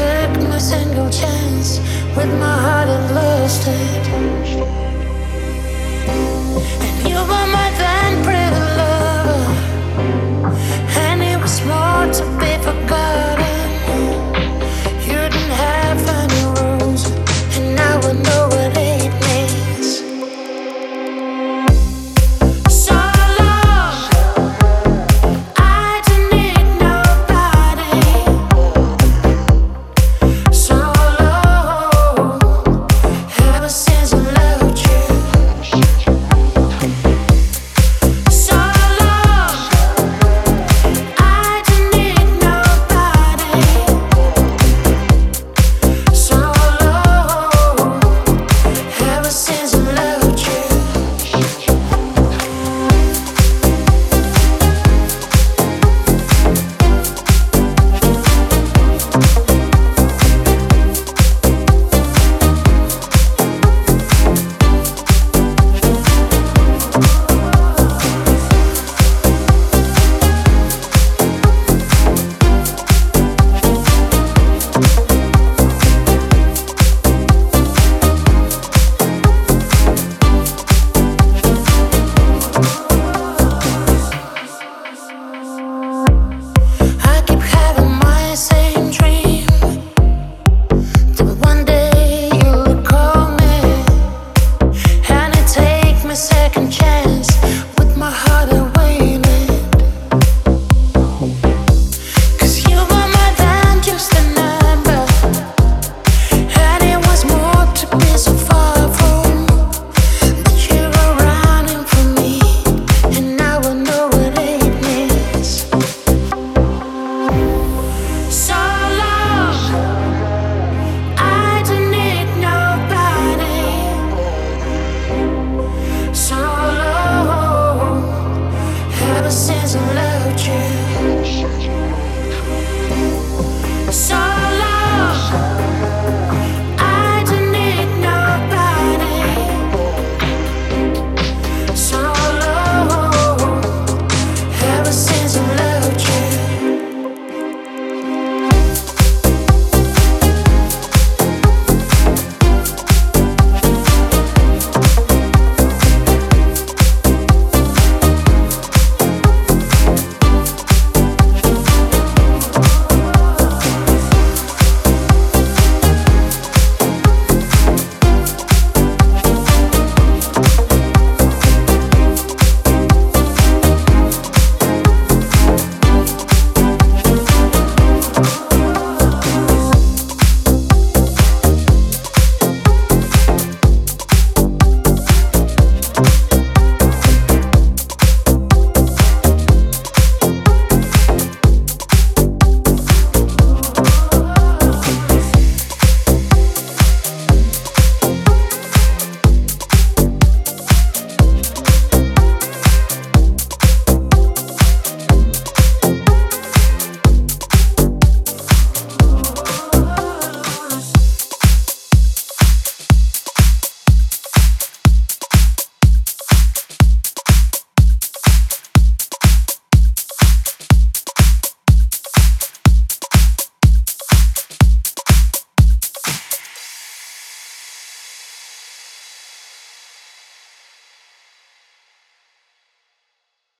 took my single chance with my heart and lost it. chance.